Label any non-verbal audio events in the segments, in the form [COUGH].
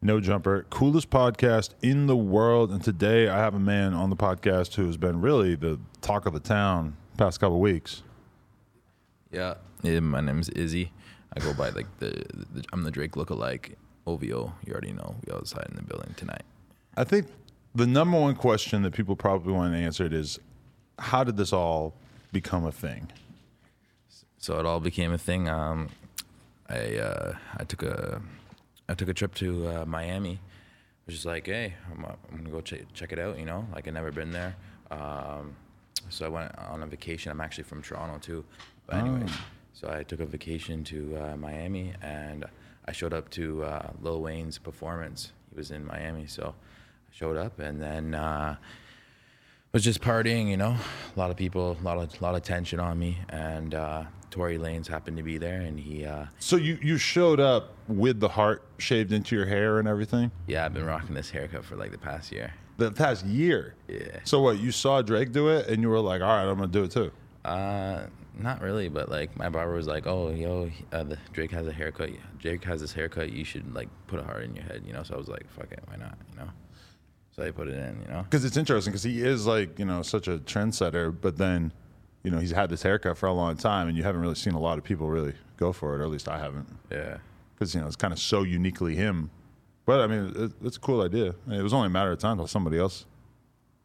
No Jumper, coolest podcast in the world. And today I have a man on the podcast who has been really the talk of the town past couple weeks. Yeah, yeah. My name's Izzy. I go by like the, the I'm the Drake lookalike. OVO, you already know. We outside in the building tonight. I think the number one question that people probably want answered is how did this all become a thing? So it all became a thing. Um, I uh, I took a I took a trip to uh, Miami. I was just like, hey, I'm, uh, I'm gonna go ch- check it out. You know, like I never been there. Um, so I went on a vacation. I'm actually from Toronto too. But anyway, so I took a vacation to uh, Miami, and I showed up to uh, Lil Wayne's performance. He was in Miami, so I showed up, and then uh, was just partying. You know, a lot of people, a lot of lot of tension on me, and uh, Tory Lanez happened to be there, and he. Uh, So you, you showed up with the heart shaved into your hair and everything yeah, I've been rocking this haircut for like the past year. the past year. Yeah. So what, you saw Drake do it and you were like, all right, I'm going to do it too. Uh, not really, but like my barber was like, "Oh, yo, uh, the, Drake has a haircut. Drake has this haircut. You should like put a heart in your head, you know." So I was like, "Fuck it, why not?" You know. So I put it in, you know. Because it's interesting because he is like, you know, such a trendsetter, but then, you know, he's had this haircut for a long time and you haven't really seen a lot of people really go for it, or at least I haven't. Yeah. Because, you know, it's kind of so uniquely him. But I mean, it, it's a cool idea. It was only a matter of time until somebody else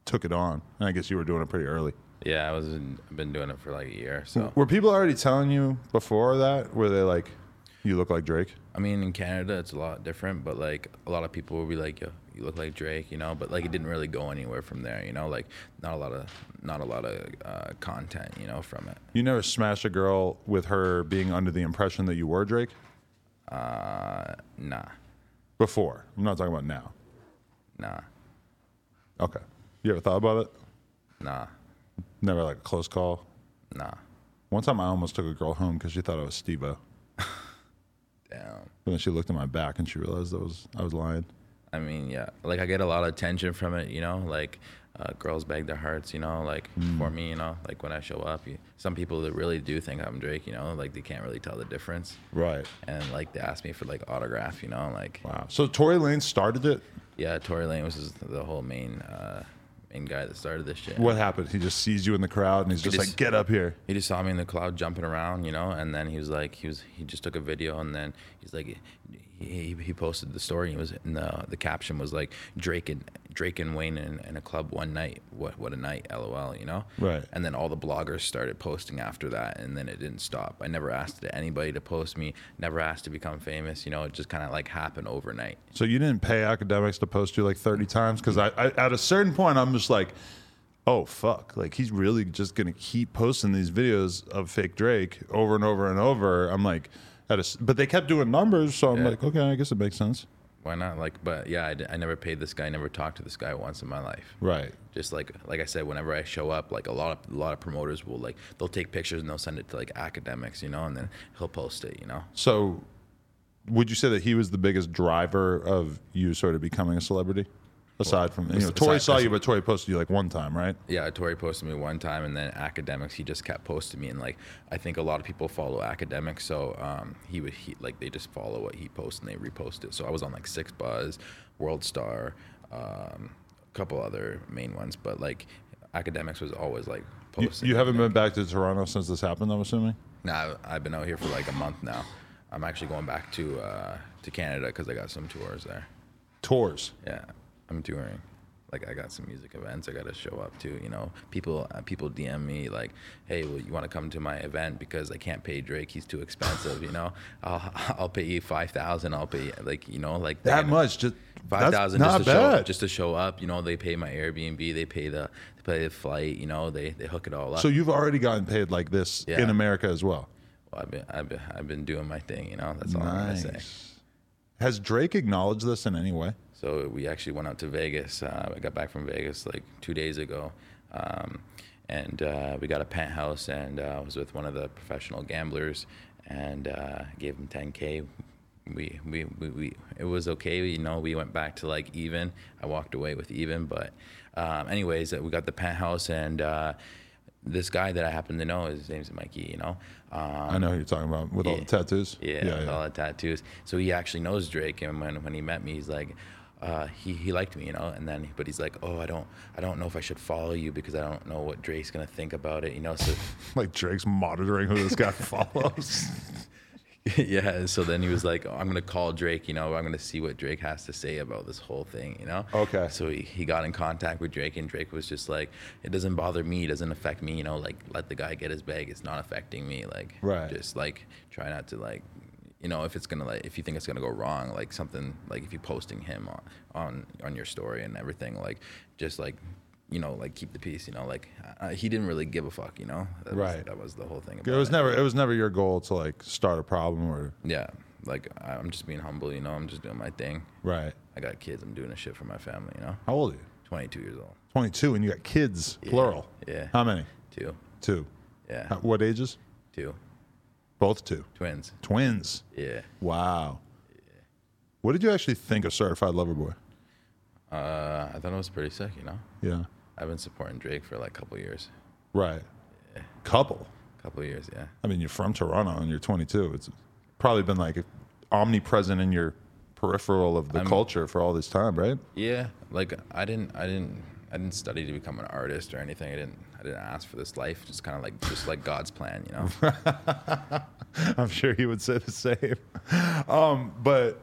took it on. And I guess you were doing it pretty early. Yeah, I was. In, I've been doing it for like a year. So Were people already telling you before that? Were they like, you look like Drake? I mean, in Canada, it's a lot different, but like a lot of people will be like, "Yo, you look like Drake," you know. But like, it didn't really go anywhere from there, you know. Like, not a lot of, not a lot of uh, content, you know, from it. You never smashed a girl with her being under the impression that you were Drake? Uh, nah, Before. I'm not talking about now. nah, Okay. You ever thought about it? nah, Never like a close call. nah. One time I almost took a girl home because she thought I was Steve-O. Damn. But then she looked at my back and she realized I was I was lying. I mean, yeah, like I get a lot of attention from it, you know, like uh, girls beg their hearts, you know, like for me, you know, like when I show up, you, some people that really do think I'm Drake, you know, like they can't really tell the difference. Right. And like they ask me for like autograph, you know, like Wow. So Tory Lanez started it. yeah, Tory Lanez was the whole main uh, main guy that started this shit. What happened? He just sees you in the crowd and he's just just- like, "Get up here." He just saw me in the cloud jumping around, you know, and then he was like, he was, he just took a video, and then he's like, he, he posted the story. And He was, and the the caption was like, Drake and Drake and Wayne in, in a club one night. What what a night, lol, you know. Right. And then all the bloggers started posting after that, and then it didn't stop. I never asked anybody to post me. Never asked to become famous. You know, it just kind of like happened overnight. So you didn't pay Akademiks to post you like 30 times because I, I at a certain point I'm just like, oh fuck, like he's really just gonna keep posting these videos of fake Drake over and over and over. I'm like, at a but they kept doing numbers, so I'm Yeah. like, okay, I guess it makes sense. Why not? Like, but yeah, I never paid this guy. Never talked to this guy once in my life. Right. just like like I said, whenever I show up, like a lot of a lot of promoters will like they'll take pictures and they'll send it to like Akademiks, you know, and then he'll post it, you know. So, would you say that he was the biggest driver of you sort of becoming a celebrity? Aside from you know, aside- saw you, but Tory posted you like one time, right? Yeah, Tory posted me one time, and then Akademiks he just kept posting me, and like I think a lot of people follow Akademiks, so um, he would he like they just follow what he posts and they repost it. So I was on like 6ixbuzz, World Star, um, a couple other main ones, but like Akademiks was always like posting. you haven't been back to Toronto since this happened, I'm assuming. Nah, I've been out here for like a month now. I'm actually going back to uh, to Canada because I got some tours there. Tours. Yeah, I'm touring. Like I got some music events I got to show up to. You know, people uh, people DM me like, "Hey, well, you want to come to my event because I can't pay Drake? He's too expensive. You know, [LAUGHS] I'll I'll pay you five thousand. I'll pay like you know like That much, just Five thousand just to show bad. just to show up. You know, they pay my Airbnb, they pay the they pay the flight. You know, they they hook it all up. So you've already gotten paid like this Yeah. in America as well. well, I've been I've been I've been doing my thing. You know, that's all I'm gonna say. Has Drake acknowledged this in any way? So we actually went out to Vegas. Uh, I got back from Vegas like two days ago, um, and uh, we got a penthouse. And uh, I was with one of the professional gamblers, and uh, gave him 10k. We, we, we, we, it was okay. You know, we went back to like even. I walked away with even, but um, anyways, we got the penthouse, and uh, this guy that I happen to know, his name's Mikey. You know, um, I know who you're talking about with all the tattoos. yeah, yeah, with yeah. all the tattoos. So he actually knows Drake, and when when he met me, he's like, uh, he he liked me, you know. And then, but he's like, oh, I don't I don't know if I should follow you because I don't know what Drake's gonna think about it, you know. So [LAUGHS] Like Drake's monitoring who this guy [LAUGHS] follows. [LAUGHS] yeah. So then he was like, oh, I'm gonna call Drake, you know. I'm gonna see what Drake has to say about this whole thing, you know. Okay. So he, he got in contact with Drake, and Drake was just like, it doesn't bother me, it doesn't affect me, you know. Like let the guy get his bag. It's not affecting me. Like Right. just like try not to like you know if it's gonna like if you think it's gonna go wrong like something like if you're posting him on on on your story and everything like just like you know like keep the peace you know like uh, he didn't really give a fuck you know that Right. was, that was the whole thing it was never it was never your goal to like start a problem or yeah like i'm just being humble you know i'm just doing my thing right. i got kids i'm doing a shit for my family you know How old are you? 22 years old 22 and you got kids plural. yeah How many? two Two. yeah How- What ages? two Both two. twins Twins. yeah Wow. What did you actually think of Certified Lover Boy? uh i thought it was pretty sick you know Yeah. i've been supporting drake for like a couple years Right. Couple. couple years yeah I mean, you're from Toronto and you're 22. It's probably been like omnipresent in your peripheral of the I'm- culture for all this time, right? Yeah, like I didn't, I didn't, I didn't study to become an artist or anything. I didn't, I didn't ask for this life. Just kind of like, just like God's plan, you know. [LAUGHS] I'm sure he would say the same. Um, but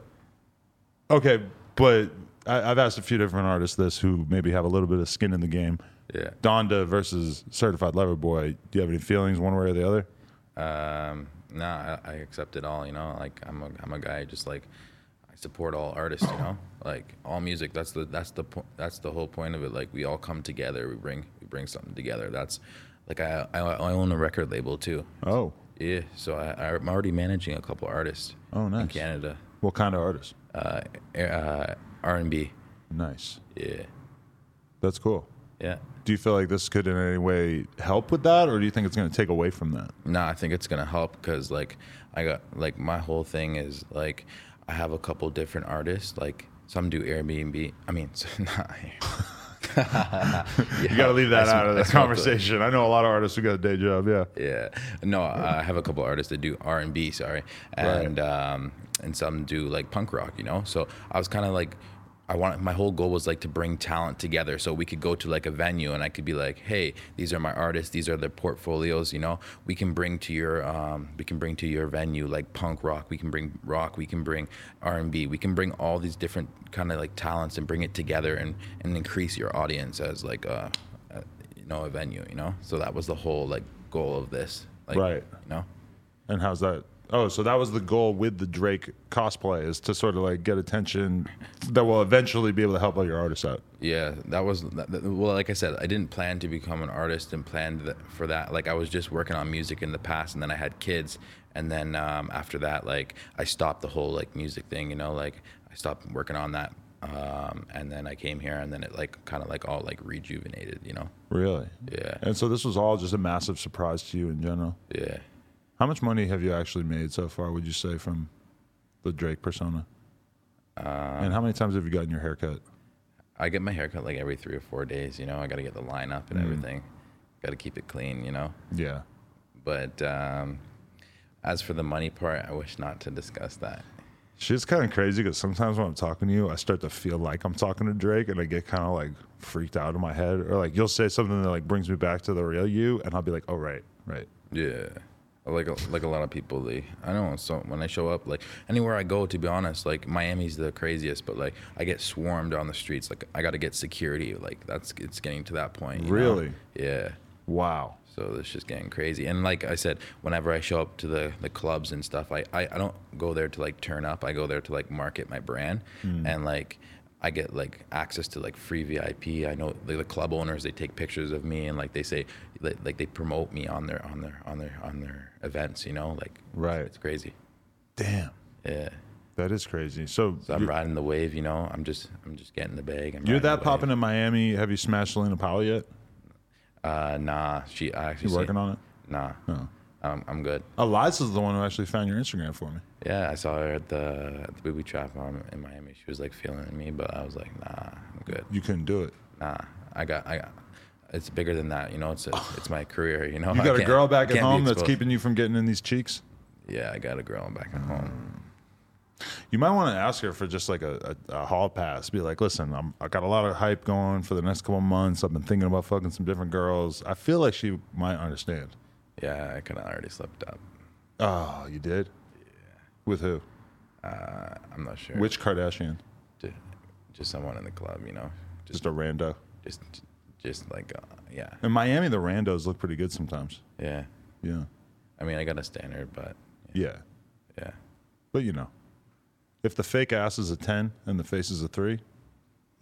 okay, but I, I've asked a few different artists this who maybe have a little bit of skin in the game. Yeah. Donda versus Certified Lover Boy. Do you have any feelings one way or the other? Um, nah, I, I accept it all. You know, like I'm a, I'm a guy just like support all artists. You know, like all music. That's the, that's the, po- that's the whole point of it. Like we all come together. We bring, we bring something together. That's like I, I, I own a record label too. Oh, Yeah, so I, I'm already managing a couple artists. Oh, In nice. Canada, what kind of artist? uh, uh, R&B. Nice. Yeah, That's cool. yeah. Do you feel like this could in any way help with that, or do you think it's going to take away from that? No, I think it's gonna help because like I got like my whole thing is like I have a couple different artists. Like some do Airbnb. I mean, [LAUGHS] not, [LAUGHS] You [LAUGHS] got to leave that out of sm- the I smoked conversation. I know a lot of artists who got a day job. Yeah. Yeah, no, I have a couple artists that do R and B. Sorry, and um, and some do like punk rock. You know, so I was kind of like. I want my whole goal was like to bring talent together so we could go to like a venue and I could be like, hey, these are my artists, these are their portfolios, you know. We can bring to your um, we can bring to your venue like punk rock, we can bring rock, we can bring R and B, we can bring all these different kind of like talents and bring it together and and increase your audience as like a, a you know a venue, you know. So that was the whole like goal of this, like, Right. You know. And how's that? Oh, so that was the goal with the Drake cosplay is to sort of like get attention that will eventually be able to help all your artists out. Yeah, that was that, well. Like I said, I didn't plan to become an artist and planned for that. Like I was just working on music in the past, and then I had kids, and then um, after that, like I stopped the whole like music thing. You know, like I stopped working on that, um, and then I came here, and then it like kind of like all like rejuvenated. You know. Really? Yeah. And so this was all just a massive surprise to you in general. Yeah. How much money have you actually made so far, would you say, from the Drake persona? and how many times have you gotten your haircut? I get my haircut like every three or four days. You know, I got to get the line up and everything. Got to keep it clean. You know. Yeah. But um, as for the money part, I wish not to discuss that. Shit's kind of crazy because sometimes when I'm talking to you, I start to feel like I'm talking to Drake, and I get kind of like freaked out in my head, or like you'll say something that like brings me back to the real you, and I'll be like, "Oh right, right." Yeah. Like a, like a lot of people, they I know. So when I show up, like anywhere I go, to be honest, like Miami's the craziest, but like I get swarmed on the streets. Like I got to get security. Like that's it's getting to that point. you know? Really? Yeah. Wow. So it's just getting crazy. And like I said, whenever I show up to the, the clubs and stuff, I, I, I don't go there to like turn up. I go there to like market my brand. Hmm. And like I get like access to like free VIP. I know the, the club owners, they take pictures of me and like they say like, they promote me on their on their on their on their events, you know? Like Right. it's crazy. Damn. Yeah. That is crazy. So, So I'm riding the wave, you know. I'm just I'm just getting the bag. I'm you're that popping in Miami. Have you smashed Celina Powell yet? Uh, nah, she I actually You working on it? Nah, No. Um, I'm good. Eliza's the one who actually found your Instagram for me. Yeah, I saw her at the at the booby trap um, in Miami. She was like feeling me, but I was like, nah, I'm good. You couldn't do it. Nah, I got I got. It's bigger than that, you know. It's a, [SIGHS] it's my career, you know. You got a girl back at home that's keeping you from getting in these cheeks. Yeah, I got a girl back at home. You might want to ask her for just like a, a, a hall pass. Be like, listen, I'm, I got a lot of hype going for the next couple months. I've been thinking about fucking some different girls. I feel like she might understand. Yeah, I kind of already slipped up. Oh, you did? Yeah. With who? Uh, I'm not sure. Which Kardashian? Ju- just someone in the club, you know. Just a rando. Just just like uh, yeah, In Miami, the randos look pretty good sometimes. yeah. Yeah. I mean, I got a standard, but Yeah. yeah, But you know, if the fake ass is a 10 and the face is a 3,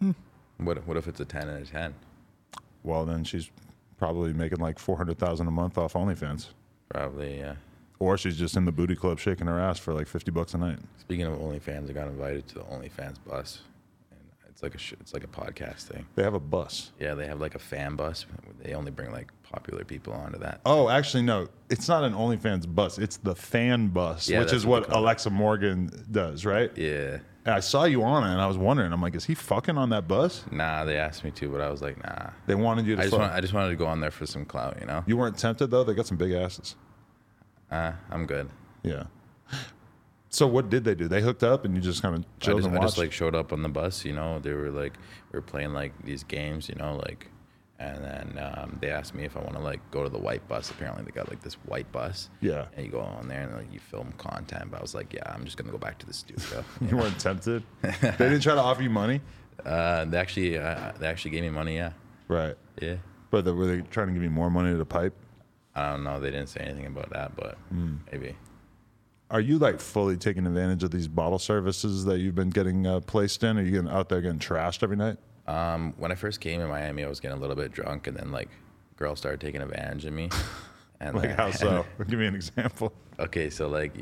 hmm. what what if it's a ten and a ten? well, then she's probably making like 400000 a month off OnlyFans. Probably yeah. Or she's just in the booty club shaking her ass for like 50 bucks a night. Speaking of OnlyFans, I got invited to the OnlyFans bus, and it's like a sh- it's like a podcast thing. They have a bus. Yeah, they have like a fan bus. They only bring like popular people onto that. Oh, actually, no. It's not an OnlyFans bus. It's the fan bus, Yeah, which that's is what what call it. Alexa Morgan does, right? Yeah. And I saw you on it, and I was wondering. I'm like, is he fucking on that bus? Nah, they asked me to, but I was like, nah. They wanted you to I just fuck. want I just wanted to go on there for some clout, you know. you weren't tempted though. They got some big asses. Uh, I'm good. Yeah. So what did they do? They hooked up, and you just kind of I just, and I just like showed up on the bus, you know. They were like, we were playing like these games, you know, like, and then um, they asked me if I want to like go to the white bus. Apparently, they got like this white bus. Yeah. And you go on there and like you film content. But I was like, yeah, I'm just gonna go back to the studio. [LAUGHS] you weren't tempted. [LAUGHS] they didn't try to offer you money, uh, they actually, uh, they actually gave me money. Yeah. right? Yeah. But they, were they trying to give you more money to pipe? I don't know. They didn't say anything about that, but Hmm. maybe. Are you like fully taking advantage of these bottle services that you've been getting uh, placed in? Are you getting out there getting trashed every night? Um, when I first came in Miami, I was getting a little bit drunk, and then like girls started taking advantage of me. [LAUGHS] And Like then- how so? [LAUGHS] Give me an example. okay, so like,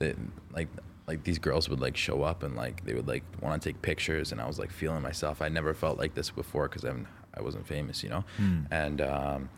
the, like like these girls would like show up and like they would like want to take pictures, and I was like feeling myself. I never felt like this before because I'm I wasn't famous, you know. And um,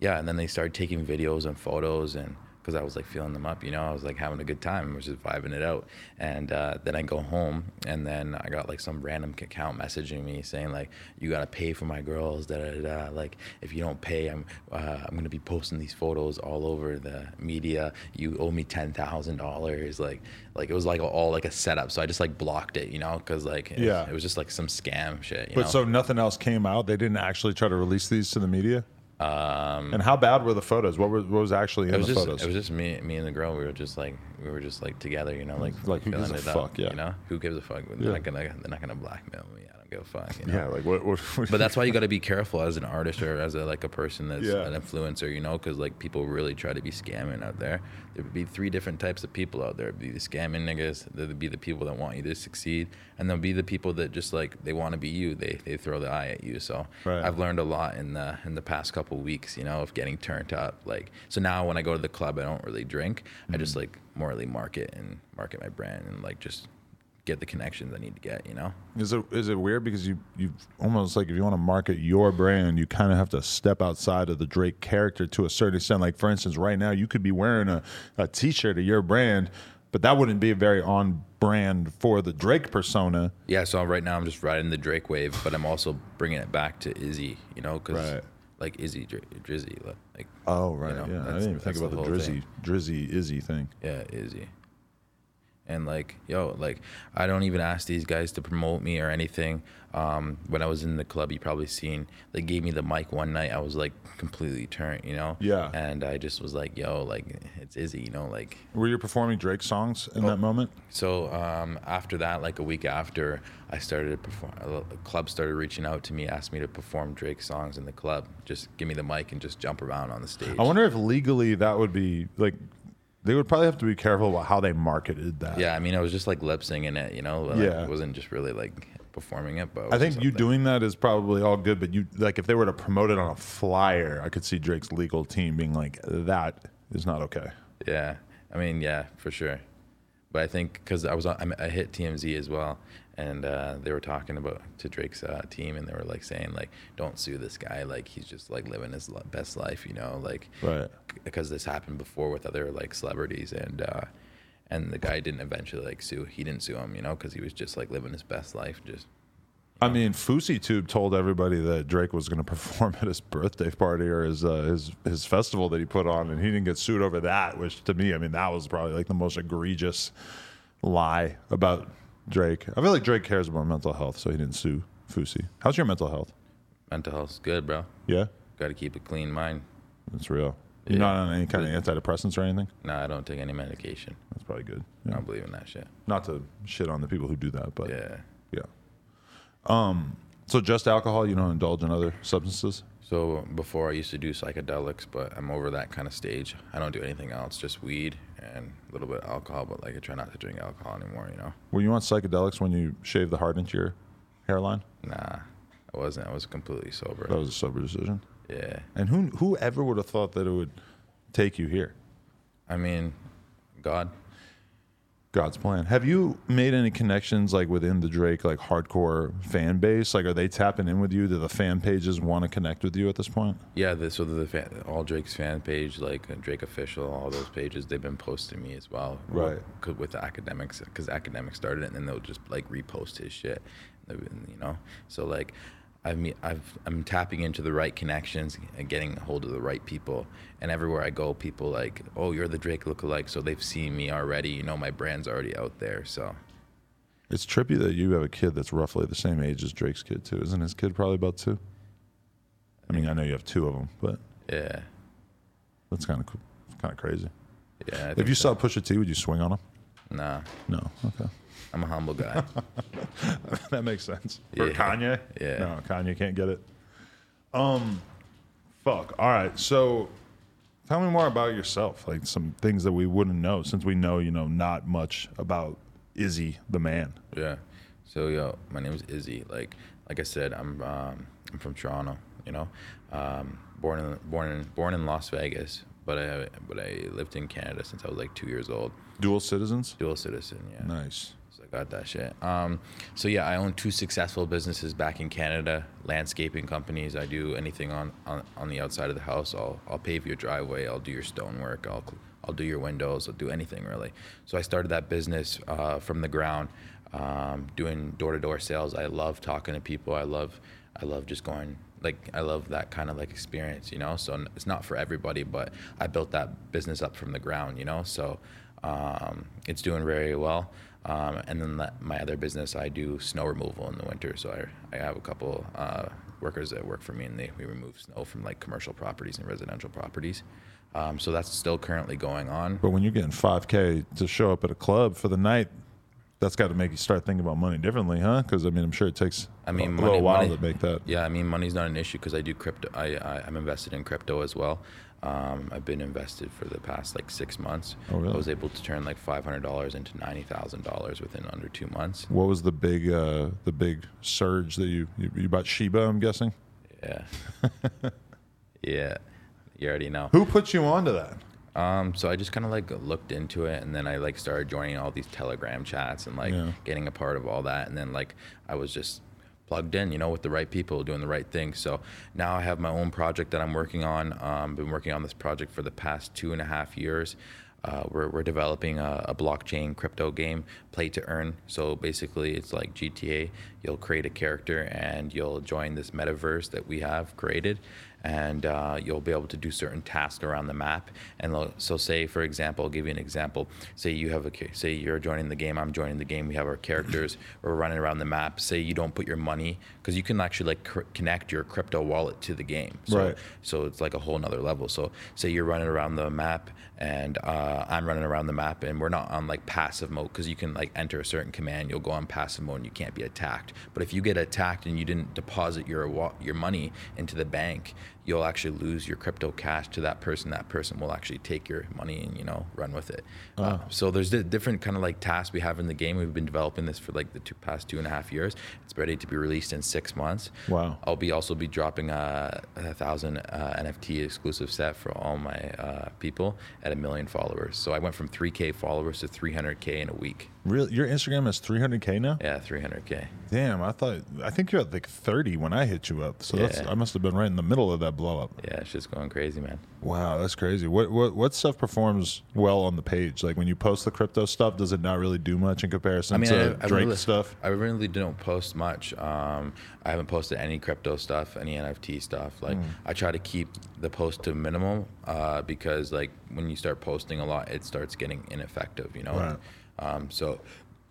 yeah, and then they started taking videos and photos and. Because I was like feeling them up, you know, I was like having a good time, was just vibing it out. And uh, then I go home, and then I got like some random account messaging me saying like, "You gotta pay for my girls." Da da da. Like, if you don't pay, I'm uh, I'm gonna be posting these photos all over the media. You owe me ten thousand dollars. Like, like it was like all like a setup. So I just like blocked it, you know, because like it, Yeah. it was just like some scam shit. You But know? so nothing else came out. They didn't actually try to release these to the media. Um, And how bad were the photos? What was, what was actually in was the just photos? it was just me me and the girl. We were just like we were just like together, you know, like Like, who gives a fuck, up. yeah. You know, who gives a fuck? They're Yeah. not gonna they're not gonna blackmail me. I don't give a fuck. You know? yeah, like what? what, what But [LAUGHS] that's why you got to be careful as an artist or as a like a person that's Yeah. an influencer, you know, because like people really try to be scamming out there. There would be three different types of people out there. There'd be the scamming niggas. There'd be the people that want you to succeed, and there'll be the people that just like they want to be you. They they throw the eye at you. So Right. I've learned a lot in the in the past couple weeks, you know, of getting turned up. Like so now when I go to the club, I don't really drink. I just mm-hmm. like morally market and market my brand and like just get the connections I need to get. You know. Is it is it weird because you you almost like if you want to market your brand, you kind of have to step outside of the Drake character to a certain extent. Like for instance, right now you could be wearing a, a T-shirt of your brand, but that wouldn't be a very on brand for the Drake persona. Yeah, so right now I'm just riding the Drake wave, but I'm also bringing it back to Izzy, you know, because Right. like Izzy, Dr- Drizzy, like, Oh right, know, yeah. I didn't even think that's the about the, Drizzy thing. Drizzy Izzy thing. yeah, Izzy. And like, yo, like I don't even ask these guys to promote me or anything. Um, when I was in the club, you probably seen they gave me the mic one night. I was like completely turned, you know. Yeah. And I just was like, yo, like it's Izzy, you know, like Were you performing Drake songs in Oh. that moment? So um, after that, like a week after, I started to perform. A club started reaching out to me, asked me to perform Drake songs in the club. Just give me the mic and just jump around on the stage. I wonder if legally that would be like. They would probably have to be careful about how they marketed that. yeah, I mean, I was just like lip singing it, you know. Like, Yeah. it wasn't just really like performing it, but it I think you doing that is probably all good, but you like if they were to promote it on a flyer, I could see Drake's legal team being like, "That is not okay." Yeah, I mean, yeah, for sure. but I think because I was on, I hit TMZ as well, and uh, they were talking about to Drake's uh, team, and they were like saying like, don't sue this guy, like he's just like living his best life, you know, like Right. because this happened before with other like celebrities, and uh, and the guy didn't eventually like sue. He didn't sue him, you know, because he was just like living his best life, just. I mean, FouseyTube told everybody that Drake was going [LAUGHS] to perform at his birthday party or his uh, his his festival that he put on, and he didn't get sued over that. Which to me, I mean, that was probably like the most egregious lie about Drake. I feel like Drake cares about mental health, so he didn't sue Fousey. How's your mental health? Mental health's good, bro. Yeah, Got to keep a clean mind. that's real. You're Yeah. not on any kind of antidepressants or anything. Nah, I don't take any medication. That's probably good. I don't believe in that shit. Not to shit on the people who do that, but Yeah. yeah. Um. So just alcohol. You don't indulge in other substances. So before I used to do psychedelics, but I'm over that kind of stage. I don't do anything else, just weed and a little bit of alcohol, but like I try not to drink alcohol anymore, you know? Were you on psychedelics when you shaved the heart into your hairline? Nah, I wasn't. I was completely sober. That was a sober decision. Yeah. And who who ever would have thought that it would take you here? I mean, God. God's plan. Have you made any connections like within the Drake like hardcore fan base? Like, are they tapping in with you? Do the fan pages want to connect with you at this point? Yeah, the, so the fan, all Drake's fan page, like uh, Drake official, all those pages, they've been posting me as well. Right. Co- With the Akademiks, because Akademiks started it, and then they'll just like repost his shit, you know. So like, I mean, I've I'm tapping into the right connections and getting a hold of the right people, and everywhere I go, people like, oh, you're the Drake lookalike, so they've seen me already. You know, my brand's already out there. So It's trippy that you have a kid that's roughly the same age as Drake's kid too. Isn't his kid probably about two? I mean, I know you have two of them, but yeah, that's kind of kind of crazy. yeah. I If you so. saw Pusha T, would you swing on him? nah, No. Okay. I'm a humble guy. [LAUGHS] that makes sense. For Yeah. Kanye? Yeah. No, Kanye can't get it. Um, fuck. All right. So, tell me more about yourself. Like some things that we wouldn't know, since we know you know not much about Izzy the man. Yeah. So yo, my name is Izzy. Like like I said, I'm um, I'm from Toronto. You know, um, born in born in born in Las Vegas, but I but I lived in Canada since I was like two years old. Dual citizens. Dual citizen. Yeah. Nice. Got that shit. Um, so yeah, I own two successful businesses back in Canada, landscaping companies. I do anything on, on, on the outside of the house. I'll I'll pave your driveway. I'll do your stonework. I'll I'll do your windows. I'll do anything really. So I started that business uh, from the ground, um, doing door to door sales. I love talking to people. I love I love just going like I love that kind of like experience, you know. So it's not for everybody, but I built that business up from the ground, you know. So um, it's doing very well. Um, and then that, my other business, I do snow removal in the winter. So I, I have a couple uh, workers that work for me, and they we remove snow from like commercial properties and residential properties. Um, so that's still currently going on. But when you're getting 5K to show up at a club for the night, that's got to make you start thinking about money differently, huh? Because I mean, I'm sure it takes I mean, a money, little while money- to make that. Yeah, I mean, money's not an issue because I do crypto. I, I I'm invested in crypto as well. Um, I've been invested for the past like six months. Oh, really? I was able to turn like five hundred dollars into ninety thousand dollars within under two months. What was the big uh, the big surge that you, you you bought Shiba? I'm guessing. Yeah, [LAUGHS] yeah, you already know. Who put you onto that? Um, so I just kind of like looked into it, and then I like started joining all these Telegram chats and like Yeah. getting a part of all that, and then like I was just plugged in, you know, with the right people doing the right thing. So now I have my own project that I'm working on. Um, been working on this project for the past two and a half years. Uh, we're, we're developing a, a blockchain crypto game, play to earn. So basically, it's like GTA. You'll create a character and you'll join this metaverse that we have created, and uh, you'll be able to do certain tasks around the map. And so, say for example, I'll give you an example. Say you have a say you're joining the game, I'm joining the game. We have our characters. [CLEARS THROAT] We're running around the map. Say you don't put your money because you can actually like cr- connect your crypto wallet to the game. So, Right. So it's like a whole nother level. So say you're running around the map and uh, I'm running around the map and we're not on like passive mode because you can like enter a certain command, you'll go on passive mode and you can't be attacked. But if you get attacked and you didn't deposit your your money into the bank, you'll actually lose your crypto cash to that person. That person will actually take your money and you know run with it. Uh, so there's di- different kind of like tasks we have in the game. We've been developing this for like the two, past two and a half years. It's ready to be released in six months. Wow. I'll be also be dropping a, a thousand uh, NFT exclusive set for all my uh, people at a million followers. So I went from 3K followers to 300K in a week. Real, your Instagram is 300k now. Yeah, 300K. Damn, I thought I think you're at like 30 when I hit you up. So that's, I must have been right in the middle of that blow up. Yeah, it's just going crazy, man. Wow, that's crazy. What what what stuff performs well on the page? Like when you post the crypto stuff, does it not really do much in comparison to Drake really, stuff? I really don't post much. Um, I haven't posted any crypto stuff, any NFT stuff. Like Hmm. I try to keep the post to minimum uh, because like when you start posting a lot, it starts getting ineffective. You know. Right. Um, so.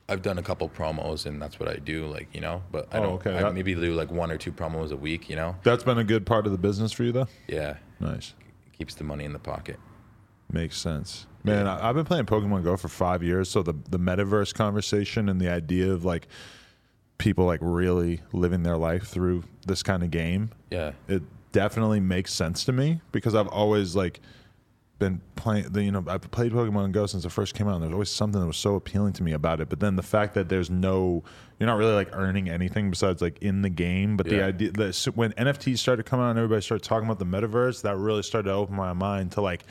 I've done a couple promos and that's what I do, like you know. But I Oh, don't. okay. I That- maybe do like one or two promos a week, you know. That's been a good part of the business for you, though. Yeah, Nice. keeps the money in the pocket. Makes sense. Man, I, I've been playing Pokemon Go for five years, so the the metaverse conversation and the idea of like people like really living their life through this kind of game, Yeah, it definitely makes sense to me because I've always like been playing the you know I've played Pokemon Go since it first came out and there's always something that was so appealing to me about it but then the fact that there's no you're not really like earning anything besides like in the game but the idea that so when NFTs started coming out and everybody started talking about the metaverse that really started to open my mind to like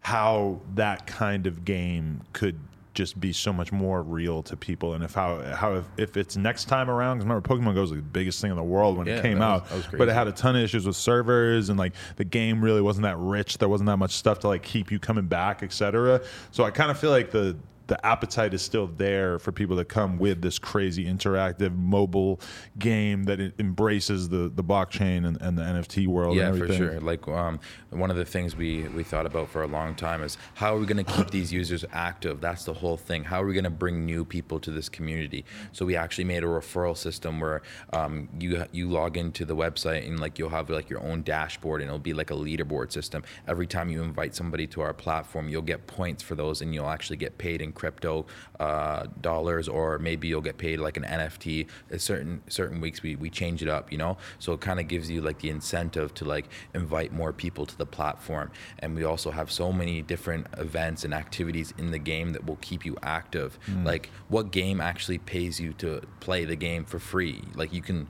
how that kind of game could just be so much more real to people. And if how how if, if it's next time around because remember Pokemon Go was the biggest thing in the world when Yeah, it came out was but it had a ton of issues with servers and like the game really wasn't that rich. There wasn't that much stuff to like keep you coming back etc so i kind of feel like the the appetite is still there for people to come with this crazy interactive mobile game that it embraces the the blockchain and, and the nft world yeah, for sure. Like um, one of the things we we thought about for a long time is how are we going to keep these users active? That's the whole thing. How are we going to bring new people to this community? So we actually made a referral system where um, you you log into the website and like you'll have like your own dashboard and it'll be like a leaderboard system. Every time you invite somebody to our platform, you'll get points for those and you'll actually get paid in crypto uh, dollars or maybe you'll get paid like an NFT. Certain certain weeks we, we change it up, you know. So it kind of gives you like the incentive to like invite more people to the platform. And we also have so many different events and activities in the game that will keep you active. Like what game actually pays you to play the game for free? Like you can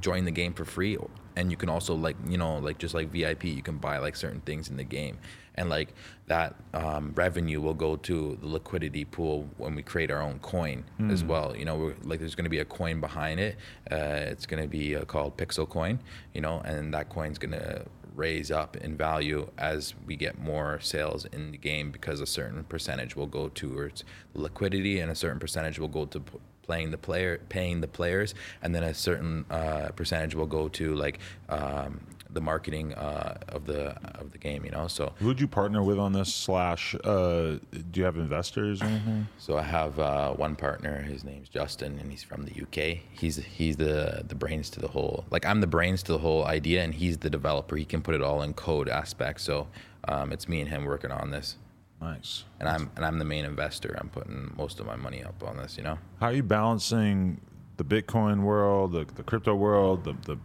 join the game for free and you can also like you know like just like vip you can buy like certain things in the game. And like that um, revenue will go to the liquidity pool when we create our own coin as well. You know we're, like there's going to be a coin behind it. Uh, it's going to be uh, called pixel coin you know and that coin's going to raise up in value as we get more sales in the game because a certain percentage will go towards liquidity and a certain percentage will go to playing the player, paying the players, and then a certain uh, percentage will go to like um, the marketing uh, of the of the game. You know, so who'd you partner with on this slash uh do you have investors or anything so I have uh, one partner. His name's Justin, and he's from the UK. He's he's the the brains to the whole. Like I'm the brains to the whole idea, and he's the developer. He can put it all in code aspect. So um, it's me and him working on this. Nice And I'm and I'm the main investor. I'm putting most of my money up on this. You know. how are you balancing the bitcoin world the, the crypto world the, the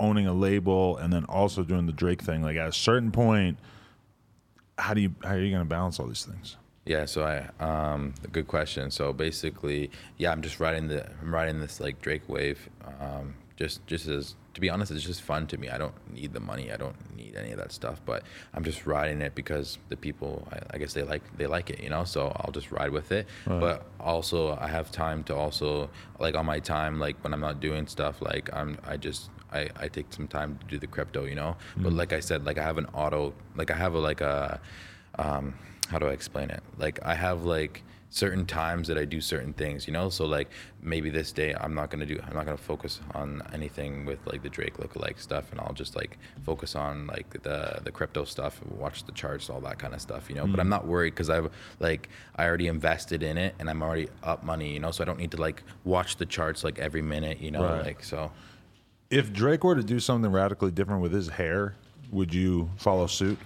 owning a label and then also doing the drake thing like at a certain point how do you how are you going to balance all these things Yeah, so I um good question. So basically, yeah, I'm just riding the I'm riding this like Drake wave. Um just just as to be honest, it's just fun to me. I don't need the money. I don't need any of that stuff, but I'm just riding it because the people I, I guess they like they like it, you know? So I'll just ride with it. But also I have time to also like on my time like when I'm not doing stuff like I'm I just I, I take some time to do the crypto, you know. But like I said, like I have an auto, like I have a like a, um, how do I explain it? Like I have like certain times that I do certain things, you know. So like maybe this day I'm not gonna do, I'm not gonna focus on anything with like the Drake lookalike stuff, and I'll just like focus on like the the crypto stuff, watch the charts, all that kind of stuff, you know. But I'm mm-hmm. not worried because I've like I already invested in it and I'm already up money, you know. So I don't need to like watch the charts like every minute, you know. Right. Like so. if drake were to do something radically different with his hair would you follow suit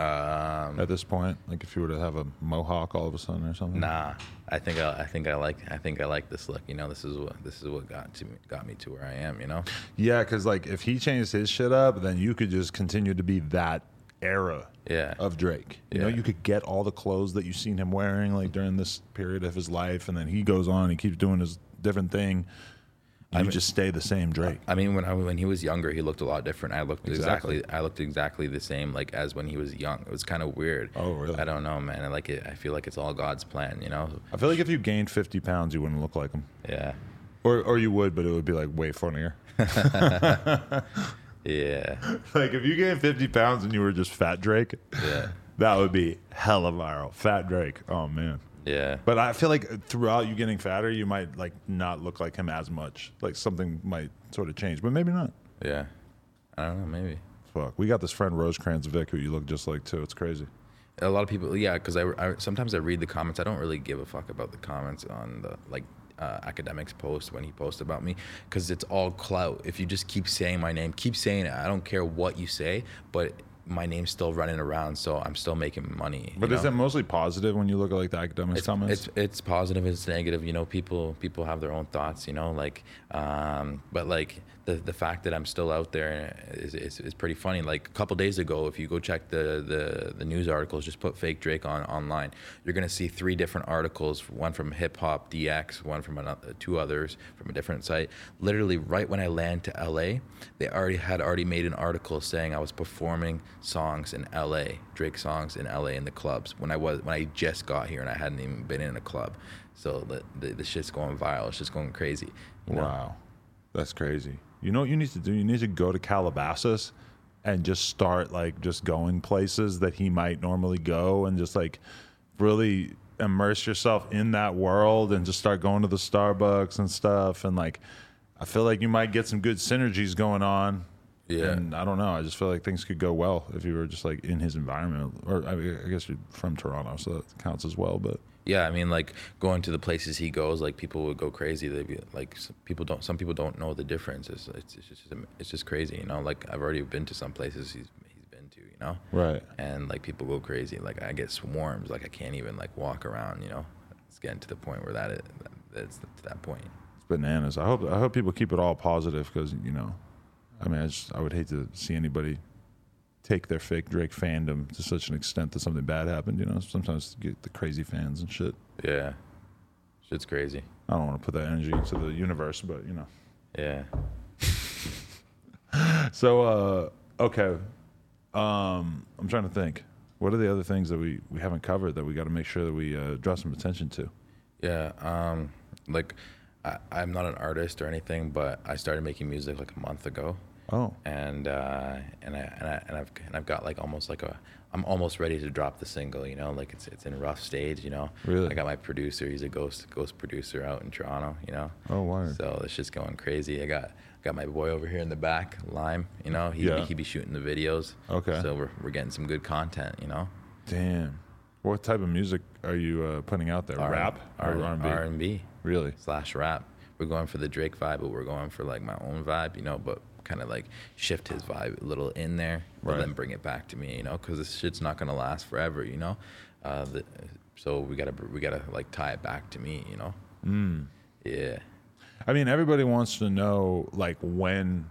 Um, at this point? Like if you were to have a mohawk all of a sudden or something? Nah, I think I, I think I like I think I like this look. You know, this is what this is what got to me, got me to where I am. You know. Yeah, because like if he changed his shit up, then you could just continue to be that era Yeah. of Drake. You know, you could get all the clothes that you've seen him wearing like during this period of his life, and then he goes on, he keeps doing his different thing. You mean- just stay the same Drake. I mean, when I, when he was younger, he looked a lot different. I looked Exactly. exactly. I looked exactly the same like as when he was young. It was kind of weird. Oh, really? I don't know, man. I like it. I feel like it's all God's plan. You know. I feel like if you gained 50 pounds, you wouldn't look like him. Yeah. Or, or you would, but it would be like way funnier. [LAUGHS] Yeah. [LAUGHS] like if you gained 50 pounds and you were just fat Drake, Yeah. [LAUGHS] that would be hella viral. Fat Drake. Oh, man. Yeah. But I feel like throughout you getting fatter, you might like not look like him as much. Like something might sort of change, but maybe not. Yeah. I don't know. Maybe. Fuck. We got this friend Rosecrans Vic who you look just like too. It's crazy. A lot of people, yeah, because I, I sometimes I read the comments. I don't really give a fuck about the comments on the like uh, Akademiks post when he posts about me because it's all clout. If you just keep saying my name, keep saying it. I don't care what you say, but my name's still running around, so I'm still making money. But is know? it mostly positive when you look at like the Akademiks it's, comments? it's it's positive it's negative you know people people have their own thoughts you know like um but like the the fact that i'm still out there is, is, is pretty funny like a couple days ago if you go check the, the the news articles just put fake drake on online you're going to see three different articles one from HipHopDX one from another two others from a different site literally right when i land to la they already had already made an article saying i was performing songs in la drake songs in la in the clubs when i was when i just got here and i hadn't even been in a club so the, the, the shit's going viral it's just going crazy you know? Wow. That's crazy. You know what you need to do? You need to go to Calabasas and just start like just going places that he might normally go and just like really immerse yourself in that world and just start going to the Starbucks and stuff and like I feel like you might get some good synergies going on. Yeah. And I don't know. I just feel like things could go well if you were just like in his environment. Or I, mean, I guess you're from Toronto, so that counts as well. But Yeah, I mean, like going to the places he goes, like people would go crazy. They'd be like, people don't. Some people don't know the difference. It's it's, it's just it's just crazy, you know. Like I've already been to some places he's he's been to, you know. Right. And like people go crazy. Like I get swarms. Like I can't even like walk around, you know. It's getting to the point where that is, that's to that point. It's bananas. I hope I hope people keep it all positive because you know, I mean, I just I would hate to see anybody take their fake Drake fandom to such an extent that something bad happened. You know, sometimes you get the crazy fans and shit. Yeah, shit's crazy. I don't want to put that energy into the universe, but you know. Yeah. [LAUGHS] So uh, okay, um, I'm trying to think. What are the other things that we, we haven't covered that we got to make sure that we uh, draw some attention to? Yeah, um, like I, I'm not an artist or anything, but I started making music like a month ago. Oh, and uh, and I and I and I've and I've got like almost like a I'm almost ready to drop the single. You know, like it's it's in rough stage. You know, Really? I got my producer. He's a ghost ghost producer out in Toronto. You know. Oh, word. So it's just going crazy. I got got my boy over here in the back, Lime. You know, he Yeah. he be shooting the videos. Okay. So we're we're getting some good content. You know. damn. What type of music are you uh, putting out there? Rap or R&B? R and B Really? slash rap. We're going for the Drake vibe, but we're going for like my own vibe, you know, but kind of like shift his vibe a little in there, Right. then bring it back to me, you know, because this shit's not gonna last forever, you know. Uh, the, so we gotta we gotta like tie it back to me, you know. Mm. Yeah. I mean, everybody wants to know like when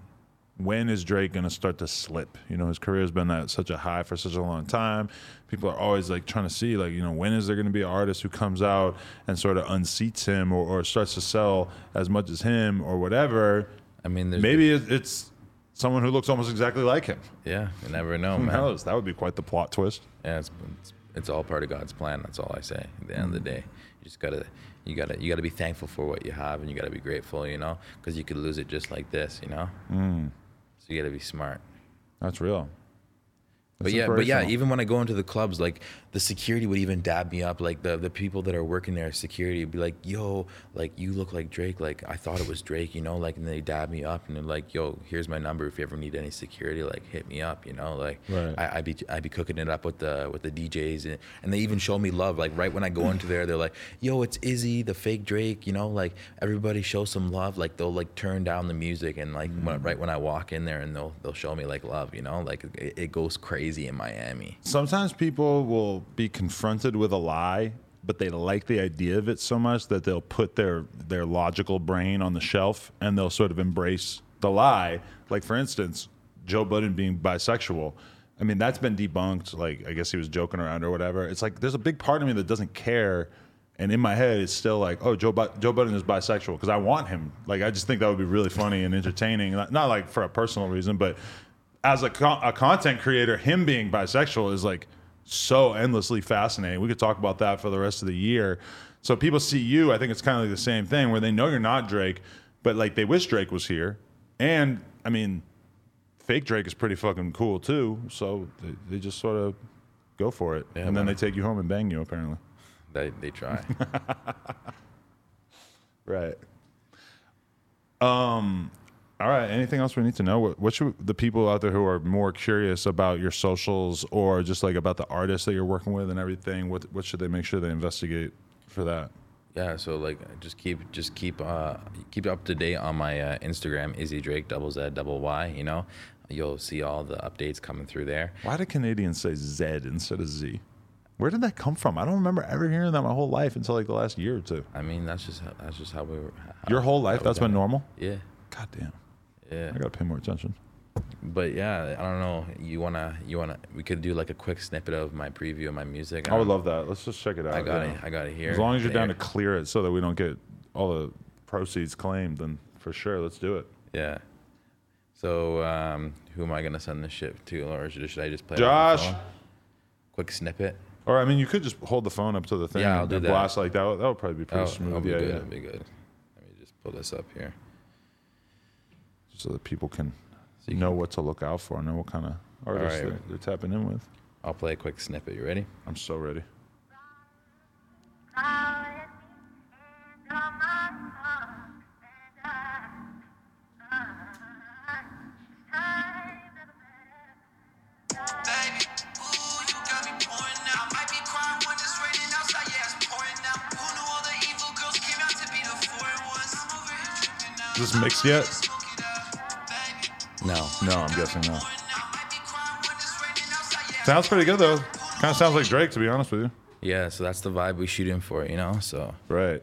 when is Drake gonna start to slip? You know, his career's been at such a high for such a long time. People are always like trying to see like you know when is there gonna be an artist who comes out and sort of unseats him or, or starts to sell as much as him or whatever. I mean, there's Maybe it- it's someone who looks almost exactly like him. yeah, you never know, Who man. knows? That would be quite the plot twist. Yeah, it's, it's it's all part of God's plan. That's all I say. At the end of the day, you just gotta you gotta you gotta be thankful for what you have, and you gotta be grateful, you know, because you could lose it just like this, you know. Mm. So you gotta be smart. That's real. But yeah, but yeah, even when I go into the clubs, like the security would even dab me up. Like the the people that are working there, security would be like, "Yo, like you look like Drake. Like I thought it was Drake, you know." Like and they dab me up and they're like, "Yo, here's my number. If you ever need any security, like hit me up." You know, like Right. I, I be I be cooking it up with the with the DJs and, and they even show me love. Like right when I go into there, they're like, "Yo, it's Izzy, the fake Drake." You know, like everybody show some love. Like they'll like turn down the music and like when, mm. right when I walk in there and they'll they'll show me like love. You know, like it, it goes crazy. Crazy in Miami. Sometimes people will be confronted with a lie, but they like the idea of it so much that they'll put their their logical brain on the shelf and they'll sort of embrace the lie. Like for instance, Joe Budden being bisexual. I mean, that's been debunked. Like I guess he was joking around or whatever. It's like there's a big part of me that doesn't care. And in my head, it's still like, oh, Joe, Bu- Joe Budden is bisexual because I want him. Like, I just think that would be really funny and entertaining. Not, not like for a personal reason, but as a, con- a content creator, him being bisexual is like so endlessly fascinating. We could talk about that for the rest of the year. So people see you, I think it's kind of like the same thing where they know you're not Drake, but like they wish Drake was here. And I mean, fake Drake is pretty fucking cool too. So they, they just sort of go for it. Yeah, and then they take you home and bang you, apparently. They they try. [LAUGHS] Right. Um. All right. Anything else we need to know? What, what should the people out there who are more curious about your socials or just like about the artists that you're working with and everything? What what should they make sure they investigate for that? Yeah, so like just keep just keep uh keep up to date on my uh, Instagram Izzy Drake double Z double Y. You know, you'll see all the updates coming through there. Why do Canadians say Z instead of Z? Where did that come from? I don't remember ever hearing that my whole life until like the last year or two. I mean, that's just how, that's just how we were. How, Your whole life, that's been normal. Yeah, God damn. Yeah. I gotta pay more attention. But yeah, I don't know. You wanna you wanna we could do like a quick snippet of my preview of my music. I would Um, love that. Let's just check it out. I got yeah. it. I got it here. As long as you're down to clear it so that we don't get all the proceeds claimed, then for sure, let's do it. Yeah. So um, who am I gonna send this shit to, or should, should I just play? it Josh. Quick snippet. Or I mean, you could just hold the phone up to the thing Yeah, and do and that. blast like that. That would probably be pretty Oh, smooth. be yeah, good. yeah. It'll be good. Let me just pull this up here. So that people can So you know what to look out for, know what kind of artists right. they're, they're tapping in with. I'll play a quick snippet. You ready? I'm so ready. Baby, ooh, you got me pouring out. Might be crying when it's raining outside, yeah, it's pouring out. Who knew all the evil girls came out to be the foreign ones? I'm over here tripping out. Is this mixed yet? No. I'm guessing not. Pouring out. Might be crying when it's raining outside, yeah. Sounds pretty good though. Kind of sounds like Drake, to be honest with you. Yeah. So that's the vibe we shoot in for, you know. So Right.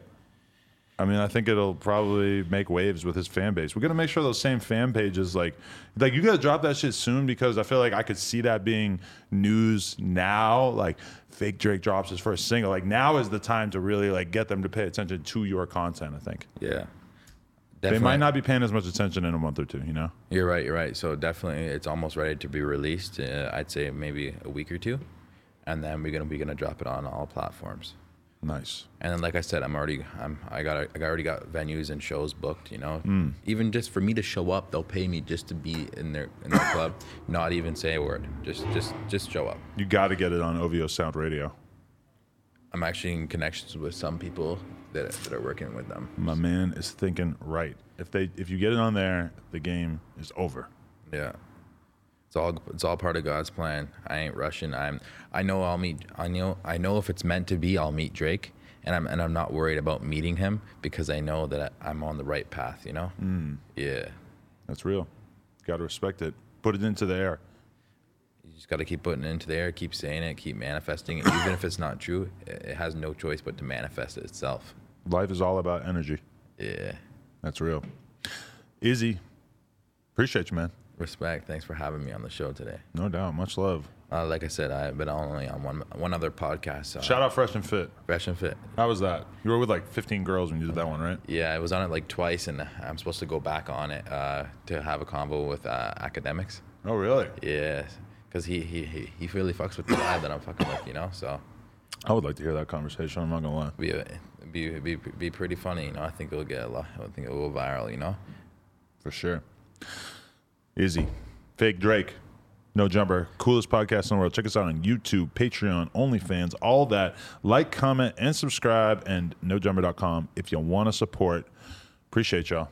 I mean, I think it'll probably make waves with his fan base. We're gonna make sure those same fan pages, like, like you gotta drop that shit soon because I feel like I could see that being news now. Like, fake Drake drops his first single. Like now is the time to really like get them to pay attention to your content. I think yeah. They might not be paying as much attention in a month or two. You know. You're right. You're right. So definitely, it's almost ready to be released. Uh, I'd say maybe a week or two, and then we're gonna be gonna drop it on all platforms. Nice. And then, like I said, I'm already, I'm, I got, I already got venues and shows booked. You know, Hmm. even just for me to show up, they'll pay me just to be in their in their club, [COUGHS] not even say a word, just, just, just show up. You got to get it on OVO Sound Radio. I'm actually in connections with some people that that are working with them. My man is thinking right. If they if you get it on there, the game is over. Yeah. It's all it's all part of God's plan. I ain't rushing. I'm I know I'll meet I know I know if it's meant to be I'll meet Drake and I'm and I'm not worried about meeting him because I know that I'm on the right path, you know? Mm. Yeah. That's real. Got to respect it. Put it into the air. You just got to keep putting it into the air, keep saying it, keep manifesting it. [COUGHS] Even if it's not true, it has no choice but to manifest it itself. Life is all about energy. Yeah. That's real. Izzy, appreciate you, man. Respect. Thanks for having me on the show today. No doubt. Much love. Uh, like I said, I've been only on one one other podcast. Uh, Shout out Fresh and Fit. Fresh and Fit. How was that? You were with like 15 girls when you did that one, right? Yeah, I was on it like twice, and I'm supposed to go back on it uh, to have a convo with uh, Akademiks. Oh, really? Yeah, because he, he he he really fucks with the vibe that I'm fucking with, you know. So I would like to hear that conversation. I'm not gonna lie. be be be be pretty funny, you know. I think it'll get a lot. I think it will go viral, you know. For sure. Izzy, fake Drake, no jumper, coolest podcast in the world. Check us out on YouTube, Patreon, OnlyFans, all that. Like, comment, and subscribe, and nojumper.com if you want to support. Appreciate y'all.